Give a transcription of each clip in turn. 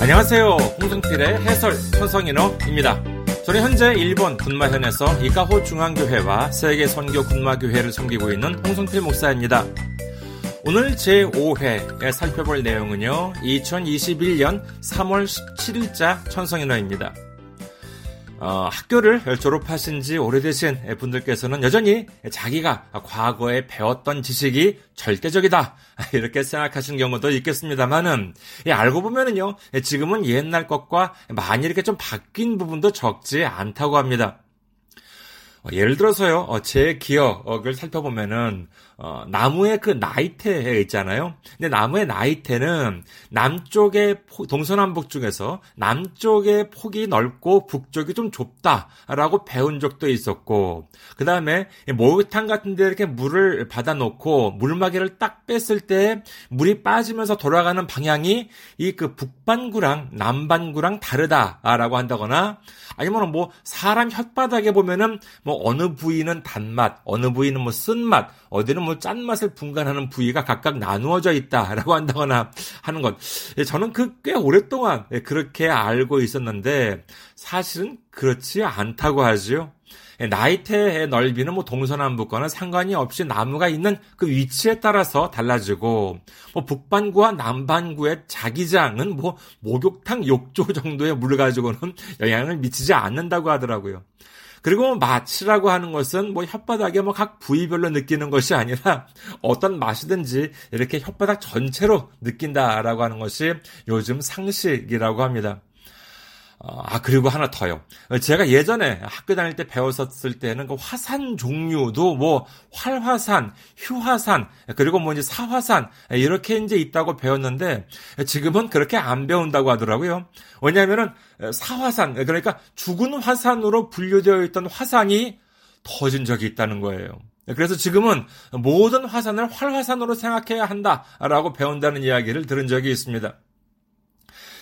안녕하세요. 홍성필의 해설 천성인어입니다. 저는 현재 일본 군마현에서 이카호 중앙교회와 세계 선교 군마교회를 섬기고 있는 홍성필 목사입니다. 오늘 제5회에 살펴볼 내용은요, 2021년 3월 17일자 천성인어입니다. 어, 학교를 졸업하신 지 오래되신 분들께서는 여전히 자기가 과거에 배웠던 지식이 절대적이다. 이렇게 생각하시는 경우도 있겠습니다만은, 예, 알고 보면은요, 지금은 옛날 것과 많이 이렇게 좀 바뀐 부분도 적지 않다고 합니다. 어, 예를 들어서요, 어, 제 기억을 살펴보면은, 어, 나무의 그 나이테 있잖아요. 근데 나무의 나이테는 남쪽의 동서남북 중에서 남쪽의 폭이 넓고 북쪽이 좀 좁다라고 배운 적도 있었고, 그 다음에 목욕탕 같은 데 이렇게 물을 받아놓고 물막이를 딱 뺐을 때 물이 빠지면서 돌아가는 방향이 이 그 북반구랑 남반구랑 다르다라고 한다거나, 아니면 뭐 사람 혓바닥에 보면은 뭐 어느 부위는 단맛, 어느 부위는 뭐 쓴맛, 어디는 뭐 짠맛을 분간하는 부위가 각각 나누어져 있다라고 한다거나 하는 것. 예, 저는 그 꽤 오랫동안 예, 그렇게 알고 있었는데 사실은 그렇지 않다고 하지요. 예, 나이테의 넓이는 뭐 동서남북과는 상관이 없이 나무가 있는 그 위치에 따라서 달라지고 뭐 북반구와 남반구의 자기장은 뭐 목욕탕 욕조 정도의 물 가지고는 영향을 미치지 않는다고 하더라고요. 그리고 맛이라고 하는 것은 뭐 혓바닥에 뭐 각 부위별로 느끼는 것이 아니라 어떤 맛이든지 이렇게 혓바닥 전체로 느낀다라고 하는 것이 요즘 상식이라고 합니다. 어, 아, 그리고 하나 더요. 제가 예전에 학교 다닐 때 배웠었을 때는 그 화산 종류도 뭐 활화산, 휴화산, 그리고 뭐 이제 사화산, 이렇게 이제 있다고 배웠는데 지금은 그렇게 안 배운다고 하더라고요. 왜냐하면은 사화산, 그러니까 죽은 화산으로 분류되어 있던 화산이 터진 적이 있다는 거예요. 그래서 지금은 모든 화산을 활화산으로 생각해야 한다라고 배운다는 이야기를 들은 적이 있습니다.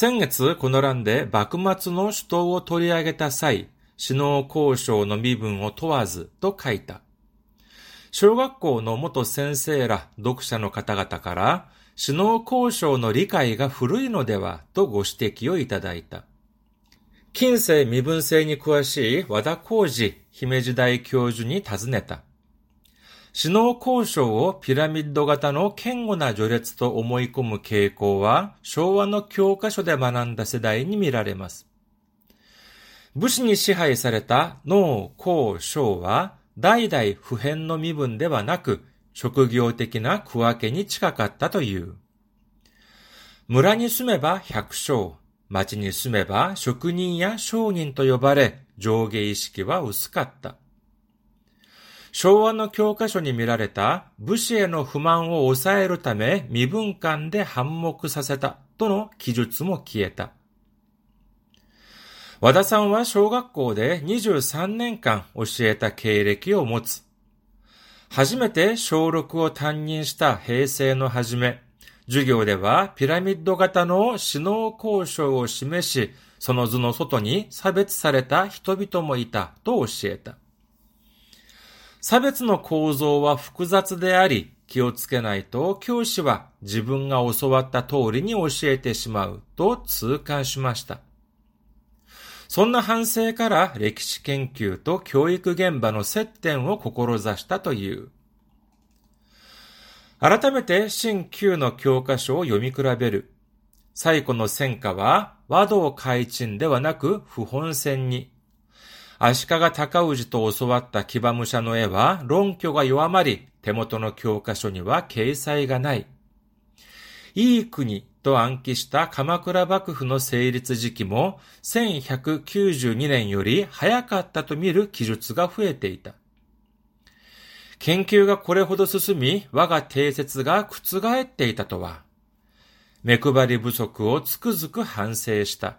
先月、この欄で幕末の首都を取り上げた際、首脳交渉の身分を問わずと書いた。小学校の元先生ら読者の方々から、首脳交渉の理解が古いのではとご指摘をいただいた。近世身分制に詳しい和田浩二姫路大教授に尋ねた。首脳交渉をピラミッド型の堅固な序列と思い込む傾向は昭和の教科書で学んだ世代に見られます。武士に支配された農、工、商は代々普遍の身分ではなく職業的な区分けに近かったという。村に住めば百姓、町に住めば職人や商人と呼ばれ上下意識は薄かった。昭和の教科書に見られた武士への不満を抑えるため身分間で反目させたとの記述も消えた。和田さんは小学校で23年間教えた経歴を持つ。初めて小6を担任した平成の初め、授業ではピラミッド型の首脳交渉を示し、その図の外に差別された人々もいたと教えた。差別の構造は複雑であり、気をつけないと教師は自分が教わった通りに教えてしまうと痛感しました。そんな反省から歴史研究と教育現場の接点を志したという。改めて新旧の教科書を読み比べる。最古の戦果は和道開陳ではなく不本戦に。足利尊氏と教わった騎馬武者の絵は論拠が弱まり、手元の教科書には掲載がない。いい国と暗記した鎌倉幕府の成立時期も1192年より早かったと見る記述が増えていた。研究がこれほど進み、我が定説が覆っていたとは、目配り不足をつくづく反省した。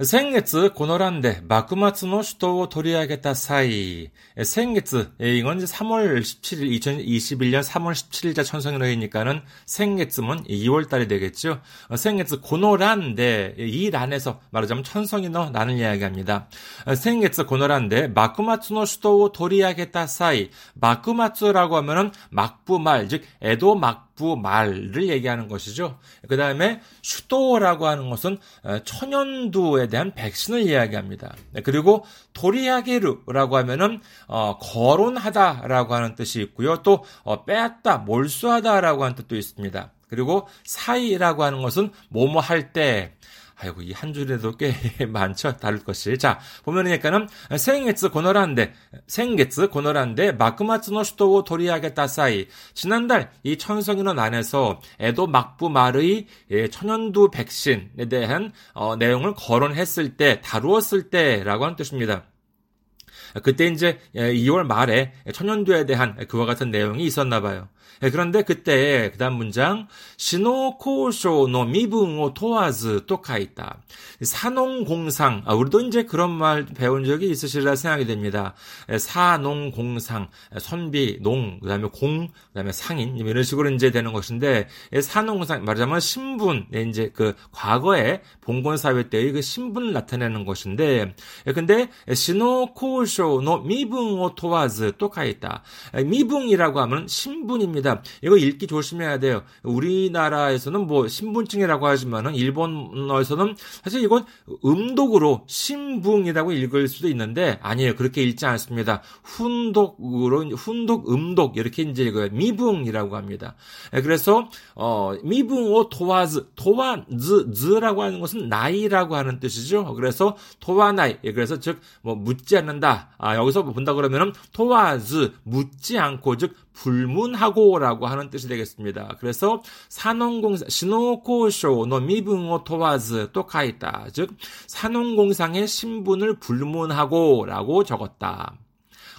先月、この欄で幕末の首都を取り上げた際、先月、이건 3월 17일, 2021년 3월 17일자 천성일호이니까는 생月은 2월 달이 되겠죠. 생月, 고노란데, 이 란에서 말하자면 천성인어 란을 이야기합니다. 생月, 고노란데, 마쿠마츠노 수도を 도리하겠다 사이, 마쿠마츠라고 하면은 막부말, 즉, 에도 막 부 말을 얘기하는 것이죠. 그 다음에 슈도라고 하는 것은 천연두에 대한 백신을 이야기합니다. 네, 그리고 도리하게르라고 하면은 어, 거론하다라고 하는 뜻이 있고요. 또 어, 빼앗다, 몰수하다라고 하는 뜻도 있습니다. 그리고 사이라고 하는 것은 뭐뭐 할 때, 아이고 이 한 줄에도 꽤 많죠 다룰 것이 자 보면이니까는 생月 고노란데 생月 고노란데 마크마츠노 슈도오 도리하겠다 사이 지난달 이 천성인원 안에서 에도 막부 말의 예, 천연두 백신에 대한 어, 내용을 거론했을 때 다루었을 때라고 하는 뜻입니다. 그때 이제 2월 예, 말에 천연두에 대한 그와 같은 내용이 있었나 봐요. 예, 그런데 그때 그다음 문장 신호코쇼노 미붕오 토아즈 또카있다. 산농공상 아, 우리도 이제 그런 말 배운 적이 있으시리라 생각이 됩니다. 예, 사농공상 선비 농 그다음에 공 그다음에 상인 이런 식으로 이제 되는 것인데 산농공상 말하자면 신분 이제 그 과거에 봉건 사회 때의 그 신분을 나타내는 것인데 근데 신호코쇼노 미붕오 토아즈 또카있다. 미붕이라고 하면 신분입니다. 이거 읽기 조심해야 돼요. 우리나라에서는 뭐 신분증이라고 하지만은 일본어에서는 사실 이건 음독으로 신붕이라고 읽을 수도 있는데 아니에요. 그렇게 읽지 않습니다. 훈독으로 훈독 음독 이렇게 이제 이거 미붕이라고 합니다. 예, 그래서 어 미붕오 도와즈 도와즈 즈라고 하는 것은 나이라고 하는 뜻이죠. 그래서 도와나이 예, 그래서 즉 뭐 묻지 않는다. 아 여기서 본다 그러면은 도와즈 묻지 않고 즉 불문하고라고 하는 뜻이 되겠습니다. 그래서 산업공사 신호코쇼노 미분오 토와즈 또 가있다. 즉 산업공상의 신분을 불문하고라고 적었다.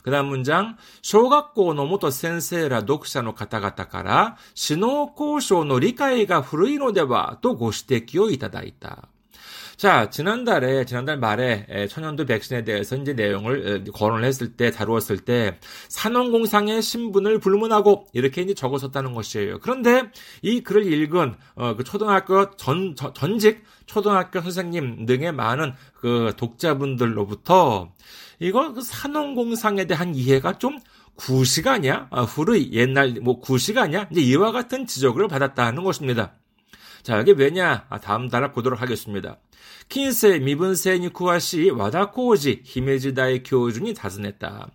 그 다음 문장, 小学校の元先生ら読者の方々から、死の交渉の理解が古いのではとご指摘をいただいた。 자, 지난달에, 지난달 말에 천연두 백신에 대해서 이제 내용을 거론을 했을 때, 다루었을 때, 산업공상의 신분을 불문하고, 이렇게 이제 적었었다는 것이에요. 그런데 이 글을 읽은, 어, 그 초등학교 전, 전직 초등학교 선생님 등의 많은 그 독자분들로부터, 이거 그 산업공상에 대한 이해가 좀 구시가 아니야? 아, 후르이, 옛날, 뭐, 구시가 아니야? 이제 이와 같은 지적을 받았다는 것입니다. 자, 이게 왜냐? 아, 다음 단락 보도록 하겠습니다. 킨세 미분세 니 쿠와시 와다코지 히메지다의 교준이 다스냈다.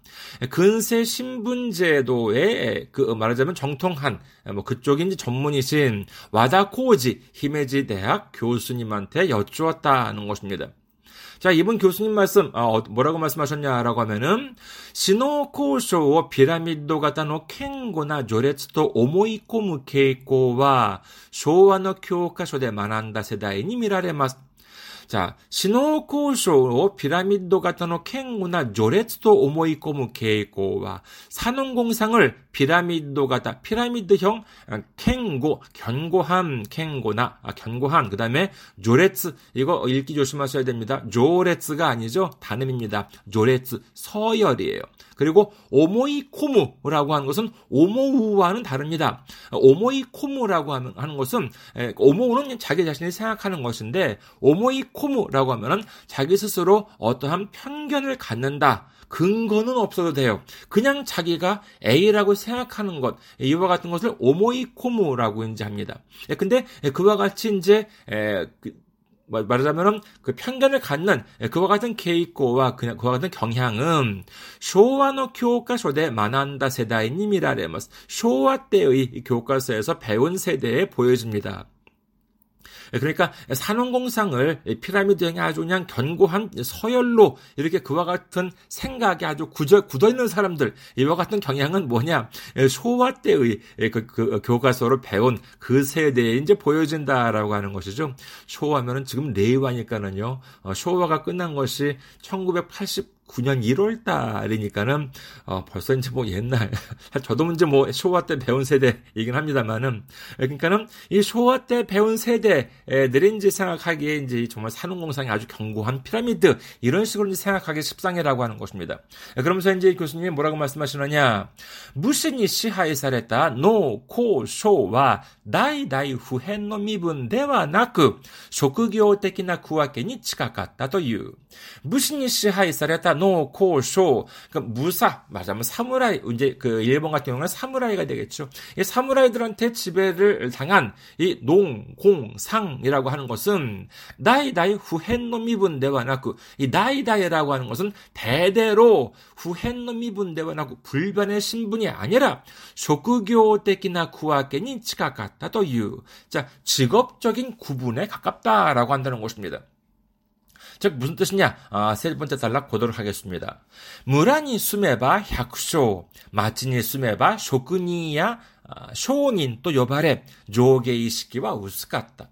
근세 신분제도에 그 말하자면 정통한 뭐 그쪽인지 전문이신 와다 코지 히메지 대학 교수님한테 여쭈었다는 것입니다. 자, 이분 교수님 말씀, 어, 뭐라고 말씀하셨냐라고 하면은, 士農工商をピラミッド型の堅固な序列と思い込む傾向は昭和の教科書で学んだ世代に見られます. 자, 신호交渉を 피라미드 같은 캥구나 조레츠도 오모이코무 케이코와 산업공상을 피라미드 같다 피라미드형 캥고 견고함 캥고나 아, 견고한 그다음에 조레츠 이거 읽기 조심하셔야 됩니다. 조레츠가 아니죠. 단음입니다. 조레츠 서열이에요. 그리고 오모이코무라고 하는 것은 오모우와는 다릅니다. 오모이코무라고 하는 것은 오모우는 자기 자신이 생각하는 것인데 오모이코무라고 하면은 자기 스스로 어떠한 편견을 갖는다. 근거는 없어도 돼요. 그냥 자기가 A라고 생각하는 것, 이와 같은 것을 오모이코무라고 이제 합니다. 근데 그와 같이 이제 그 말하자면은 그 편견을 갖는 그와 같은 케이코와 그와 같은 경향은 昭和の教科書で学んだ世代に見られます 쇼와 때의 교과서에서 배운 세대에 보여집니다. 그러니까 사농공상을 피라미드형의 아주 그냥 견고한 서열로 이렇게 그와 같은 생각이 아주 굳어, 굳어 있는 사람들 이와 같은 경향은 뭐냐 쇼와 때의 그, 그 교과서로 배운 그 세대에 이제 보여진다라고 하는 것이죠. 쇼와면은 지금 레이와니까는요 어, 쇼와가 끝난 것이 1980 9년 1월 달이니까는 어, 벌써 이제 뭐 옛날 저도 이제 뭐 쇼와 때 배운 세대이긴 합니다만은 그러니까는 이 쇼와 때 배운 세대 들이 이제 생각하기에 이제 정말 산업공상이 아주 견고한 피라미드 이런 식으로 이제 생각하기 십상이라고 하는 것입니다. 그러면서 이제 교수님이 뭐라고 말씀하시느냐 무신이 시하에 살했다 노코 쇼와 다이다이 후헨노 미분 대와 나크 쇼크교的な 구와케니 치가갔다という 무신이 시하에 살했다 노, 코, 쇼. 그러니까 무사, 말하자면 사무라이, 이제 그 일본 같은 경우는 사무라이가 되겠죠. 이 사무라이들한테 지배를 당한 이 농, 공, 상 성이라고 하는 것은 代々不変の身分ではなく 그 이 代々라고 하는 것은 대대로 不変の身分ではなく 그 불변의 신분이 아니라 쇼크교 때기나 구하께니 치가 같다 또유 자 직업적인 구분에 가깝다라고 한다는 것입니다. 즉 무슨 뜻이냐? 아, 세 번째 단락 보도록 하겠습니다. 무란히 숨에바 약쇼, 마치니 숨에바 쇼크니야 아, 쇼닌 또 요발에 조개의 시기와 우스같다.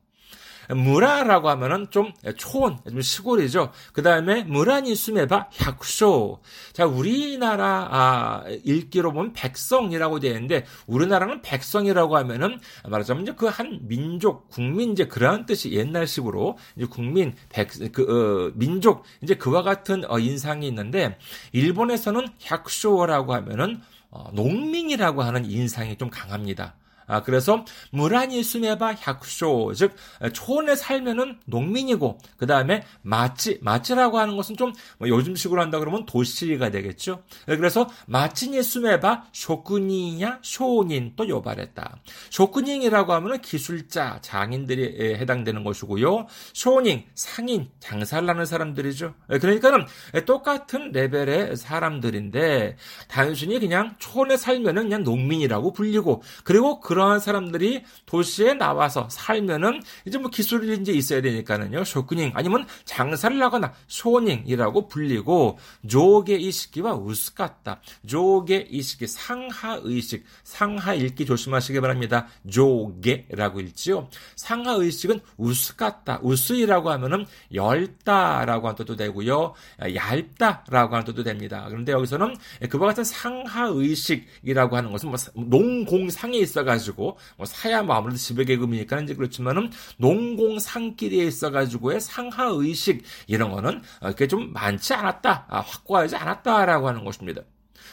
무라라고 하면은 좀 초원, 좀 시골이죠. 그 다음에 무라니 수메바 혁쇼. 자, 우리나라 아, 읽기로 보면 백성이라고 되어 있는데 우리나라는 백성이라고 하면은 말하자면 이제 그 한 민족, 국민 이제 그러한 뜻이 옛날식으로 이제 국민, 백, 그 어, 민족 이제 그와 같은 어, 인상이 있는데 일본에서는 혁쇼라고 하면은 어, 농민이라고 하는 인상이 좀 강합니다. 아, 그래서 무라니 수메바 혁쇼, 즉 초원에 살면은 농민이고 그 다음에 마치 마치라고 하는 것은 좀 뭐 요즘식으로 한다 그러면 도시가 되겠죠. 그래서 町に住めば職人や商人と呼ばれた. 職人이라고 하면은 기술자 장인들이 해당되는 것이고요. 商人 상인 장사를 하는 사람들이죠. 그러니까는 똑같은 레벨의 사람들인데 단순히 그냥 촌에 살면은 그냥 농민이라고 불리고 그리고 그 그러한 사람들이 도시에 나와서 살면은 이제 뭐 기술이 이제 있어야 되니까는요. 職人 아니면 장사를 하거나 商人이라고 불리고 조개 이식기와 우스같다. 조개 이식기 상하 의식 상하 읽기 조심하시기 바랍니다. 조개라고 읽지요. 상하 의식은 우스같다. 우스이라고 하면은 열다라고 하는 뜻도 되고요. 얇다라고 하는 뜻도 됩니다. 그런데 여기서는 그와 같은 상하 의식이라고 하는 것은 뭐 농공상에 있어가지고 있어가지고 뭐 사야 뭐 아무래도 지배계급이니까 이제 그렇지만은 농공상끼리에 있어가지고의 상하 의식 이런 거는 이렇게 좀 많지 않았다, 아, 확고하지 않았다라고 하는 것입니다.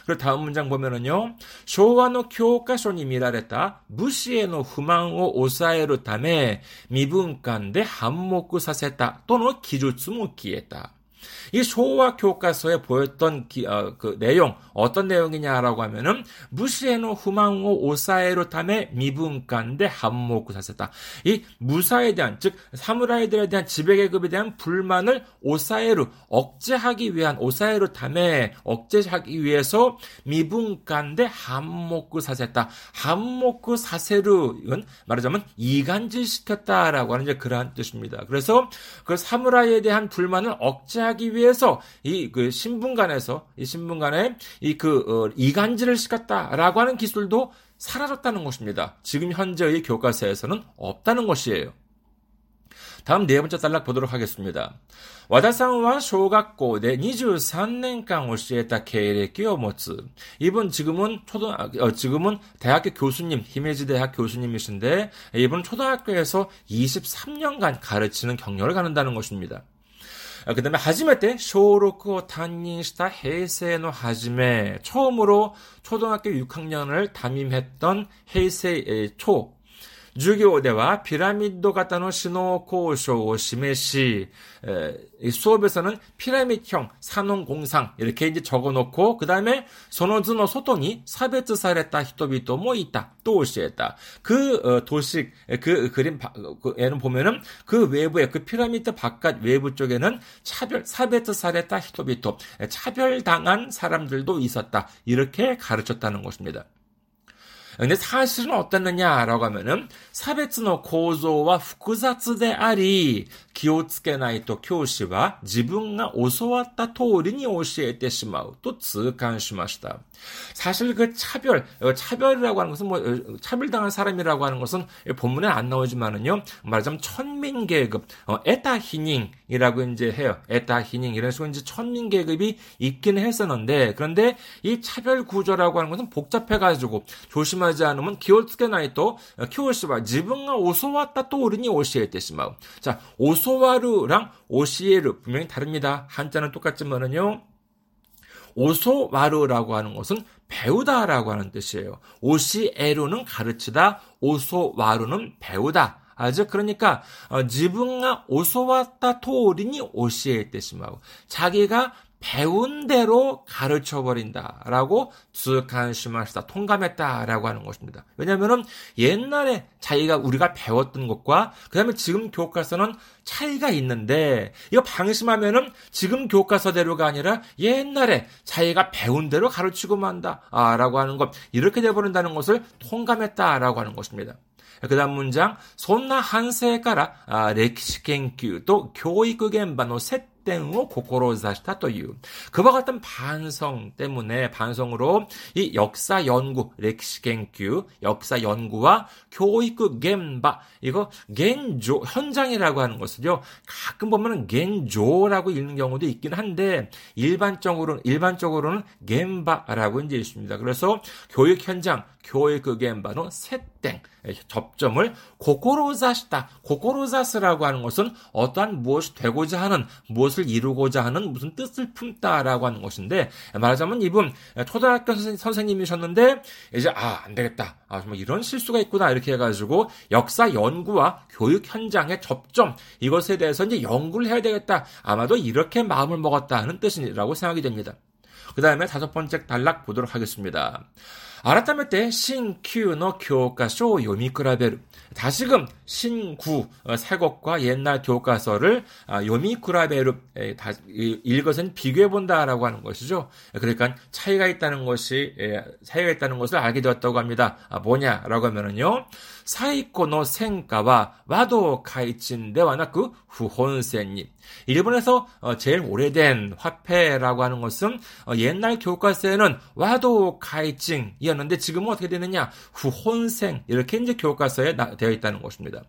그리고 다음 문장 보면은요. 쇼와노 교과서니 미라랬다. 무시에노 후망을 오사에루 타메 미분간데 한목구 사세다 또는 기주츠무 기했다. 이 소화 교과서에 보였던 기, 어, 그 내용 어떤 내용이냐라고 하면은 무시에노 후망오 오사에로 탐에 미분간데 한모쿠 사세다. 이 무사에 대한 즉 사무라이들에 대한 지배 계급에 대한 불만을 오사에로 억제하기 위한 오사에로 탐에 억제하기 위해서 미분간데 한모쿠 사세다. 한모쿠 사세루는 말하자면 이간질 시켰다라고 하는 이제 그러한 뜻입니다. 그래서 그 사무라이에 대한 불만을 억제하기 위해서 이 그 신분간에서 이 신분간에 이그 어, 이간질을 시켰다라고 하는 기술도 사라졌다는 것입니다. 지금 현재의 교과서에서는 없다는 것이에요. 다음 네 번째 단락 보도록 하겠습니다. 쇼각고 내 23년간 오시에다 계획기어 모츠. 이분 지금은 초등 어, 지금은 대학교 교수님, 히메지 대학 교수님이신데 이분 초등학교에서 23년간 가르치는 경력을 갖는다는 것입니다. 그 다음에 하지메 때 쇼로쿠 탄닌시타 헤이세노 하지메 처음으로 초등학교 6학년을 담임했던 헤이세 초 授業では 피라미드 가타노 신호 고쇼 시메시 수업에서는 피라미드형 산업공상 이렇게 이제 적어놓고 그 다음에 소노즈노 소통이 사베츠 사레타 히토비토 뭐 있다 또 오시했다 그 어, 도식 그 그림 에는 보면은 그 외부에 그 피라미드 바깥 외부 쪽에는 차별 사베츠 사레타 히토비토 차별당한 사람들도 있었다 이렇게 가르쳤다는 것입니다. 근데 사실은 어땠느냐라고 하면은 사베츠의 고조와 複雑であり 기오つけないと 교師は 自分が 教わった通りに教えてしまうと 痛感しました. 사실 그 차별, 어, 차별이라고 하는 것은 뭐 어, 차별당한 사람이라고 하는 것은 본문에 안 나오지만은요. 말하자면 천민 계급, 어, 에타 히닝이라고 이제 해요. 에타 히닝 이런 식으로 이제 천민 계급이 있긴 했었는데 그런데 이 차별 구조라고 하는 것은 복잡해 가지고 조심 하지 않으면 기오つけないと 교시와 自分が 오소왔다 또 어른이 오시에때시마우. 자, 오소와르랑 오시에르 분명히 다릅니다. 한자는 똑같지만은요. 오소와르라고 하는 것은 배우다라고 하는 뜻이에요. 오시에르는 가르치다, 오소와르는 배우다. 아죠? 그러니까 어, 지붕가 오소왔다 토리니 오시에 뜻이마고 자기가 배운 대로 가르쳐 버린다라고 즈칸시마시다 통감했다라고 하는 것입니다. 왜냐하면은 옛날에 자기가 우리가 배웠던 것과 그다음에 지금 교과서는 차이가 있는데 이거 방심하면은 지금 교과서대로가 아니라 옛날에 자기가 배운 대로 가르치고 만다라고 하는 것 이렇게 돼버린다는 것을 통감했다라고 하는 것입니다. 그 다음 문장, 손나 한세가라, 아, 歴史研究と教育現場の接 땡으로 고코로사시타 또 유. 그와 같은 반성 때문에 반성으로 이 역사 연구, 렉시 갱큐, 역사 연구와 교육 겐바 이거 겐조 현장이라고 하는 것을요. 가끔 보면은 겐조라고 읽는 경우도 있긴 한데 일반적으로 일반적으로는 겐바라고 이제 있습니다. 그래서 교육 현장, 교육 겐바는 세 땡 접점을 고코로사시다. 고코로사스라고 하는 것은 어떠한 무엇이 되고자 하는 무엇을 이루고자 하는 무슨 뜻을 품다라고 하는 것인데 말하자면 이분 초등학교 선생님 이셨는데 이제 아 안 되겠다. 아 정말 이런 실수가 있구나 이렇게 해가지고 역사 연구와 교육 현장의 접점 이것에 대해서 이제 연구를 해야 되겠다. 아마도 이렇게 마음을 먹었다 하는 뜻이라고 생각이 됩니다. 그 다음에 다섯 번째 단락 보도록 하겠습니다. 改めて新旧の教科書を読み比べる。 다시금 신구 어, 새 것과 옛날 교과서를 아, 요미쿠라베르 읽것은 비교해 본다라고 하는 것이죠. 그러니까 차이가 있다는 것이 차이가 있다는 것을 알게 되었다고 합니다. 아, 뭐냐라고 하면은요. 카이친데와 나그 후혼센님. 일본에서 어, 제일 오래된 화폐라고 하는 것은 어, 옛날 교과서에는 와도 카이칭이었는데 지금은 어떻게 되느냐 후혼생 이렇게 이제 교과서에 되어 있다는 것입니다.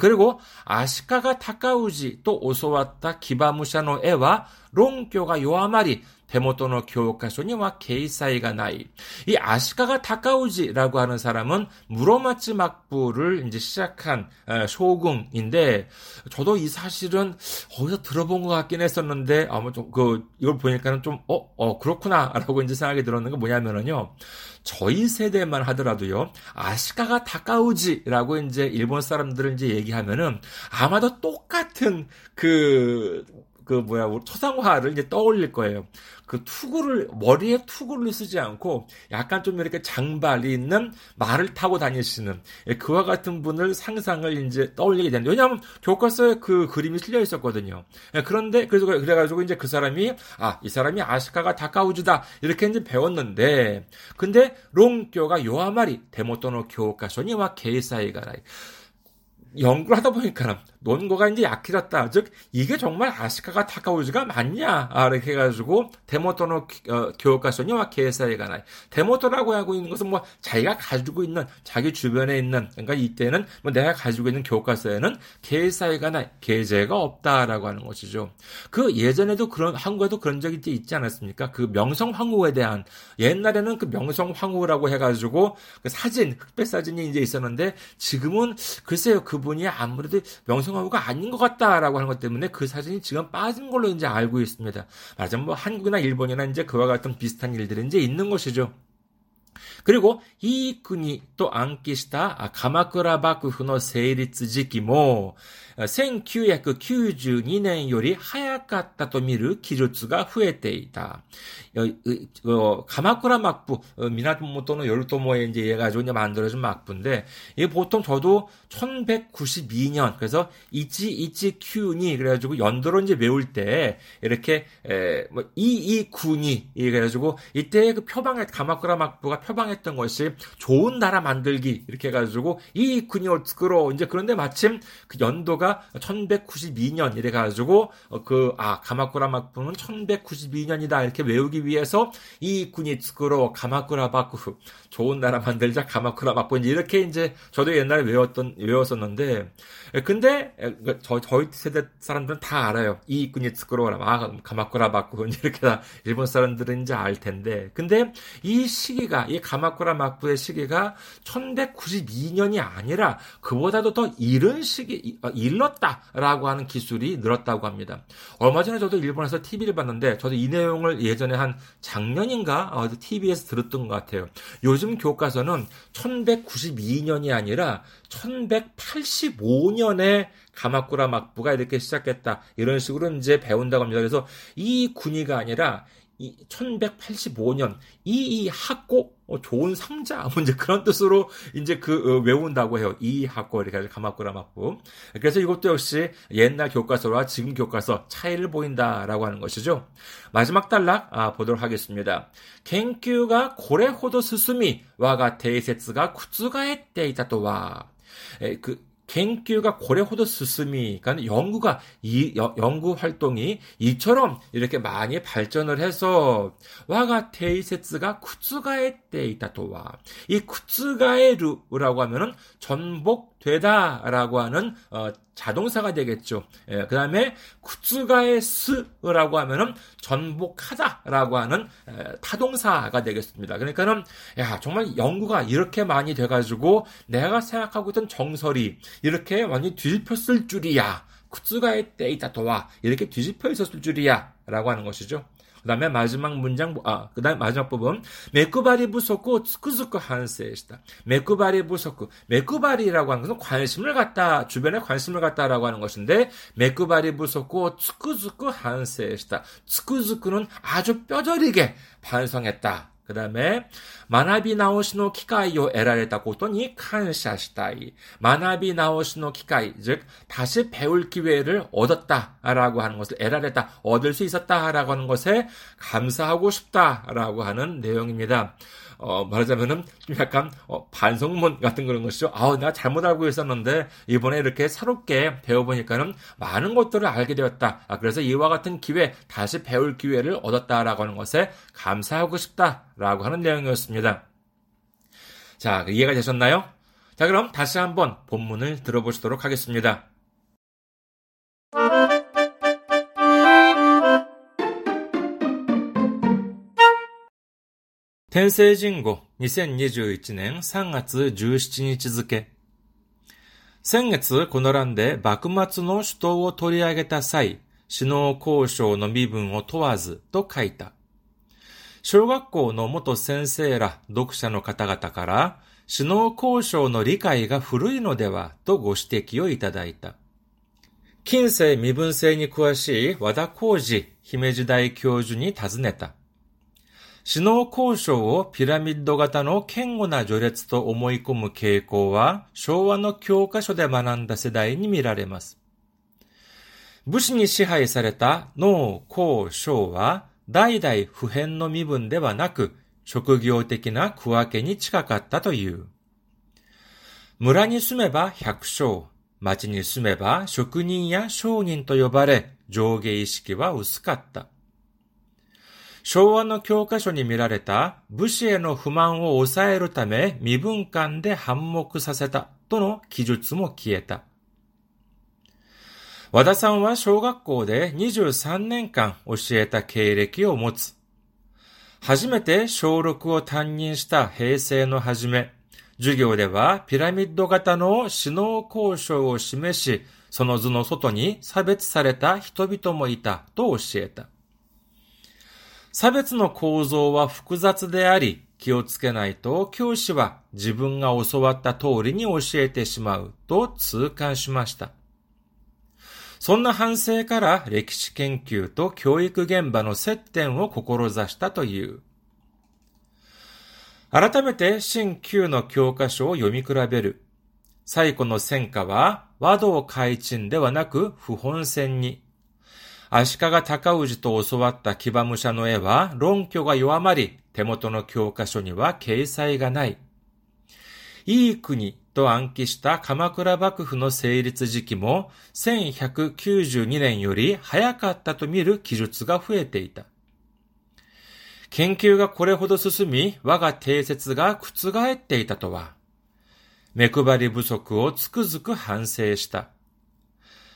그리고 아시카가 타카우지 또 오소왔다 기바무샤노 에와 롱교가 요아마리 타카우지라고 하는 사람은 무로마츠 막부를 이제 시작한 쇼궁인데 저도 이 사실은 어디서 들어본 것 같긴 했었는데 아무 좀그 이걸 보니까는 좀어어 그렇구나라고 이제 생각이 들었는 게 뭐냐면은요. 저희 세대만 하더라도요, 아시카가 다카우지라고 이제 일본 사람들을 이제 얘기하면은 아마도 똑같은 그, 그 뭐야, 초상화를 이제 떠올릴 거예요. 그 투구를 머리에 투구를 쓰지 않고 약간 좀 이렇게 장발이 있는 말을 타고 다니시는 예, 그와 같은 분을 상상을 이제 떠올리게 되는 왜냐하면 교과서에 그 그림이 실려 있었거든요. 예, 그런데 그래서 그래가지고 이제 그 사람이 아 이 사람이 아시카가 다카우즈다 이렇게 이제 배웠는데 근데 論拠が弱まり手元の教科書には掲載がない 연구를 하다 보니까 논거가 이제 약해졌다. 즉 이게 정말 아시카가 타카우즈가 맞냐? 아, 이렇게 해가지고 手元の 어, 教科書には掲載がない 데모토라고 하고 있는 것은 뭐 자기가 가지고 있는 자기 주변에 있는 그러니까 이때는 뭐 내가 가지고 있는 교과서에는 계사에 관한 계제가 없다라고 하는 것이죠. 그 예전에도 그런 한국에도 그런 적이 있지 않았습니까? 그 명성 황후에 대한 옛날에는 그 명성 황후라고 해가지고 그 사진 흑백 사진이 이제 있었는데 지금은 글쎄요 그분이 아무래도 명성 명성황후가 아닌 것 같다라고 하는 것 때문에 그 사진이 지금 빠진 걸로 이제 알고 있습니다. 말하자면 뭐 한국이나 일본이나 이제 그와 같은 비슷한 일들이 이제 있는 것이죠. 그리고 이 군이 또 안기시다 가마쿠라 바쿠の 成立時期も 1992年より早かったと見る記述が増えていた. 가마쿠라 막부, 미나모토의 열도모에 이제 얘가 이제 만들어진 막부인데, 이게 보통 저도 1192년, 그래서 이치, 이치, 큐니, 그래가지고 연도로 이제 외울 때, 이렇게, 에, 뭐, 이이 군이, 그래가지고, 이때 그 표방에 가마쿠라 막부가 표방했던 것이 좋은 나라 만들기 이렇게 해가지고 이 군요 츠크로 이제 그런데 마침 그 연도가 1192년 이래 가지고 어, 그아 가마쿠라 막부는 1192년이다. 이렇게 외우기 위해서 이 군이 츠크로 가마쿠라 바쿠 좋은 나라 만들자 가마쿠라 막부. 이렇게 이제 저도 옛날에 외웠던 외웠었는데 근데 그저 저희 세대 사람들은 다 알아요. 이 군이 츠크로라 아 가마쿠라 바쿠 이렇게 다 일본 사람들은 이제 알 텐데. 근데 이 시기가 이 가마쿠라 막부의 시기가 1192년이 아니라 그보다도 더 이른 시기 어, 일렀다라고 하는 기술이 늘었다고 합니다. 얼마 전에 저도 일본에서 TV를 봤는데 저도 이 내용을 예전에 한 작년인가 TV에서 들었던 것 같아요. 요즘 교과서는 1192년이 아니라 1185년에 가마쿠라 막부가 이렇게 시작했다. 이런 식으로 이제 배운다고 합니다. 그래서 이 군위가 아니라 이 1185년 이, 이 학고 어, 좋은 상자 문제 그런 뜻으로 이제 그 어, 외운다고 해요. 이 학고 이렇게 가마꾸라 맞고 그래서 이것도 역시 옛날 교과서와 지금 교과서 차이를 보인다라고 하는 것이죠. 마지막 단락 아, 보도록 하겠습니다. 갱큐가 고래 호도 스스미 와가 대세츠가 쿠츠가에 때이다とは 그 研究가 고래호도 스스미, 그러니까 연구가 이 여, 연구 활동이 이처럼 이렇게 많이 발전을 해서 와가 테이세츠가 쿠츠가에 때 있다 또와. 이 쿠츠가에루라고 하면은 전복 되다라고 하는 어, 자동사가 되겠죠. 예, 그 다음에 쿠츠가에스라고 하면은 전복하다라고 하는 에, 타동사가 되겠습니다. 그러니까는 야 정말 연구가 이렇게 많이 돼가지고 내가 생각하고 있던 정설이 이렇게 완전히 뒤집혔을 줄이야. 쿠츠가의 데이터와 이렇게 뒤집혀 있었을 줄이야. 라고 하는 것이죠. 그 다음에 마지막 문장, 아, 그 다음에 마지막 부분. 메쿠바리 부속고 츠쿠즈쿠 한세시다. 메쿠바리 부속고. 메쿠바리라고 하는 것은 관심을 갖다, 주변에 관심을 갖다라고 하는 것인데, 메쿠바리 부속고 츠쿠즈쿠 한세시다. 츠쿠즈쿠는 아주 뼈저리게 반성했다. 그 다음에 마나비 나오시노 기카이요 에라레다 고토니 칸샤시다이 마나비 나오시노 기카이 즉 다시 배울 기회를 얻었다라고 하는 것을 에라레다 얻을 수 있었다라고 하는 것에 감사하고 싶다라고 하는 내용입니다. 어, 말하자면은 좀 약간 어, 반성문 같은 그런 것이죠. 아우 내가 잘못 알고 있었는데 이번에 이렇게 새롭게 배워보니까는 많은 것들을 알게 되었다. 아, 그래서 이와 같은 기회 다시 배울 기회를 얻었다라고 하는 것에 감사하고 싶다라고 하는 내용이었습니다. 자 이해가 되셨나요? 자 그럼 다시 한번 본문을 들어보시도록 하겠습니다. 天聖人語2021年3月17日付。先月この欄で幕末の首都を取り上げた際、首脳交渉の身分を問わずと書いた。小学校の元先生ら読者の方々から、首脳交渉の理解が古いのではとご指摘をいただいた。近世身分制に詳しい和田浩二姫路大教授に尋ねた。首脳交渉をピラミッド型の堅固な序列と思い込む傾向は昭和の教科書で学んだ世代に見られます。武士に支配された農、工、商は代々普遍の身分ではなく職業的な区分けに近かったという。村に住めば百姓、町に住めば職人や商人と呼ばれ上下意識は薄かった。昭和の教科書に見られた武士への不満を抑えるため身分間で反目させたとの記述も消えた。和田さんは小学校で23年間教えた経歴を持つ。初めて小6を担任した平成の初め、授業ではピラミッド型の首脳交渉を示し、その図の外に差別された人々もいたと教えた。差別の構造は複雑であり、気をつけないと教師は自分が教わった通りに教えてしまうと痛感しました。そんな反省から歴史研究と教育現場の接点を志したという。改めて新旧の教科書を読み比べる。最古の戦果は和道開陳ではなく不本線に。足利尊氏と教わった騎馬武者の絵は論拠が弱まり、手元の教科書には掲載がない。いい国と暗記した鎌倉幕府の成立時期も1192年より早かったと見る記述が増えていた。研究がこれほど進み、我が定説が覆っていたとは、目配り不足をつくづく反省した。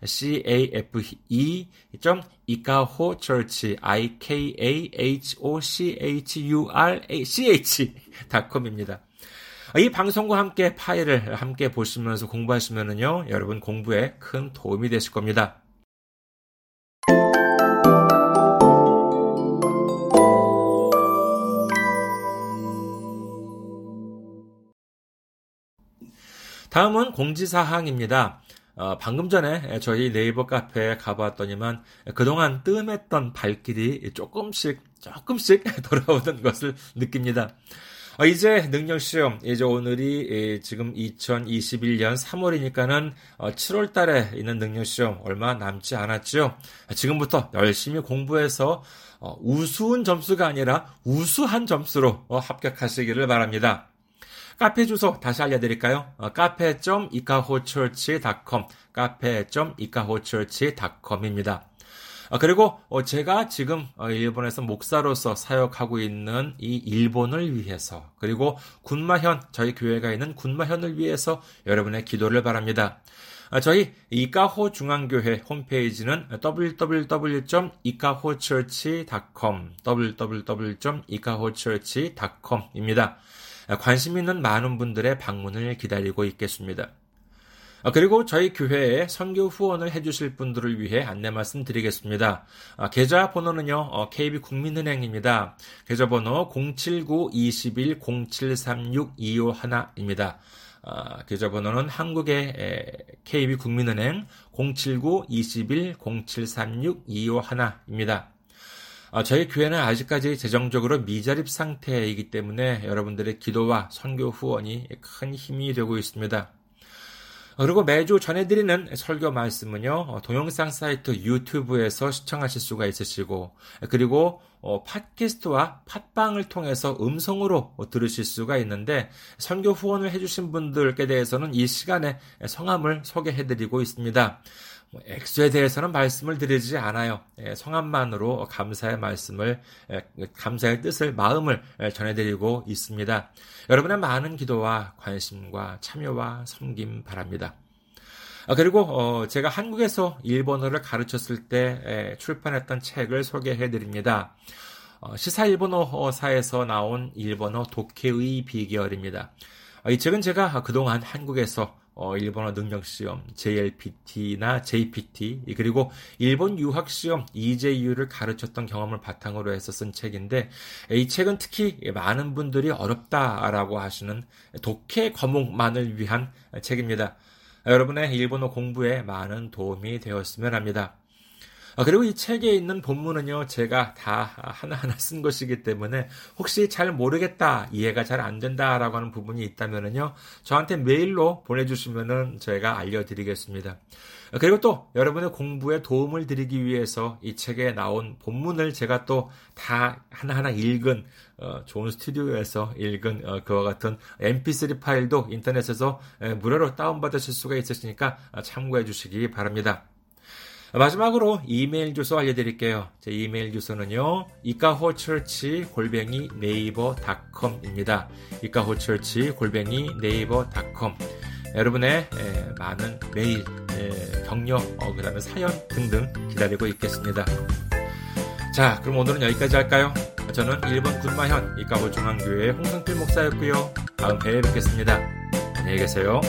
cafe.ikahochurch ikahochurch.com입니다. 이 방송과 함께 파일을 함께 보시면서 공부하시면은요, 여러분 공부에 큰 도움이 되실 겁니다. 다음은 공지사항입니다. 어, 방금 전에 저희 네이버 카페에 가봤더니만 그동안 뜸했던 발길이 조금씩 조금씩 돌아오는 것을 느낍니다. 어, 이제 능력 시험, 이제 오늘이 지금 2021년 3월이니까는 7월 어, 달에 있는 능력 시험 얼마 남지 않았죠. 지금부터 열심히 공부해서 어, 우수한 점수가 아니라 우수한 점수로 합격하시기를 바랍니다. 카페 주소 다시 알려드릴까요? 카페.이카호처치.com 카페.이카호처치.com입니다. 아, 그리고 어, 제가 지금 어, 일본에서 목사로서 사역하고 있는 이 일본을 위해서 그리고 군마현 저희 교회가 있는 군마현을 위해서 여러분의 기도를 바랍니다. 아, 저희 이카호 중앙교회 홈페이지는 www.ikahochurch.com www.ikahochurch.com입니다. 아, 관심 있는 많은 분들의 방문을 기다리고 있겠습니다. 아, 그리고 저희 교회에 선교 후원을 해주실 분들을 위해 안내 말씀 드리겠습니다. 아, 계좌 번호는요, KB 어, 국민은행입니다. 계좌 번호 079-21-0736-251입니다. 아, 계좌 번호는 한국의 KB 국민은행 079-21-0736-251입니다. 저희 교회는 아직까지 재정적으로 미자립 상태이기 때문에 여러분들의 기도와 선교 후원이 큰 힘이 되고 있습니다. 그리고 매주 전해드리는 설교 말씀은요, 어, 동영상 사이트 유튜브에서 시청하실 수가 있으시고, 그리고 어, 팟캐스트와 팟빵을 통해서 음성으로 들으실 수가 있는데, 선교 후원을 해주신 분들께 대해서는 이 시간에 성함을 소개해드리고 있습니다. 뭐, 액수에 대해서는 말씀을 드리지 않아요. 예, 성함만으로 감사의 말씀을, 예, 감사의 뜻을, 마음을 예, 전해드리고 있습니다. 여러분의 많은 기도와 관심과 참여와 섬김 바랍니다. 아, 그리고 어, 제가 한국에서 일본어를 가르쳤을 때 출판했던 책을 소개해 드립니다. 어, 시사 일본어사에서 나온 일본어 독해의 비결입니다. 이 책은 제가 그동안 한국에서 어, 일본어 능력시험, JLPT나 JPT, 그리고 일본 유학시험, EJU를 가르쳤던 경험을 바탕으로 해서 쓴 책인데, 이 책은 특히 많은 분들이 어렵다라고 하시는 독해 과목만을 위한 책입니다. 여러분의 일본어 공부에 많은 도움이 되었으면 합니다. 아, 그리고 이 책에 있는 본문은요, 제가 다 하나하나 쓴 것이기 때문에 혹시 잘 모르겠다, 이해가 잘 안 된다라고 하는 부분이 있다면은요, 저한테 메일로 보내주시면은 제가 알려드리겠습니다. 아, 그리고 또 여러분의 공부에 도움을 드리기 위해서 이 책에 나온 본문을 제가 또 다 하나하나 읽은 어, 좋은 스튜디오에서 읽은 어, 그와 같은 mp3 파일도 인터넷에서 에, 무료로 다운받으실 수가 있으시니까 참고해 주시기 바랍니다. 마지막으로 이메일 주소 알려드릴게요. 제 이메일 주소는요, 이카호철치 골뱅이 네이버 닷컴입니다. 이카호철치 골뱅이 네이버 닷컴. 여러분의 에, 많은 메일, 에, 격려, 어, 그 다음에 사연 등등 기다리고 있겠습니다. 자, 그럼 오늘은 여기까지 할까요? 저는 1번 군마현 이카호 중앙교회 홍성필 목사였고요. 다음 회에 뵙겠습니다. 안녕히 계세요.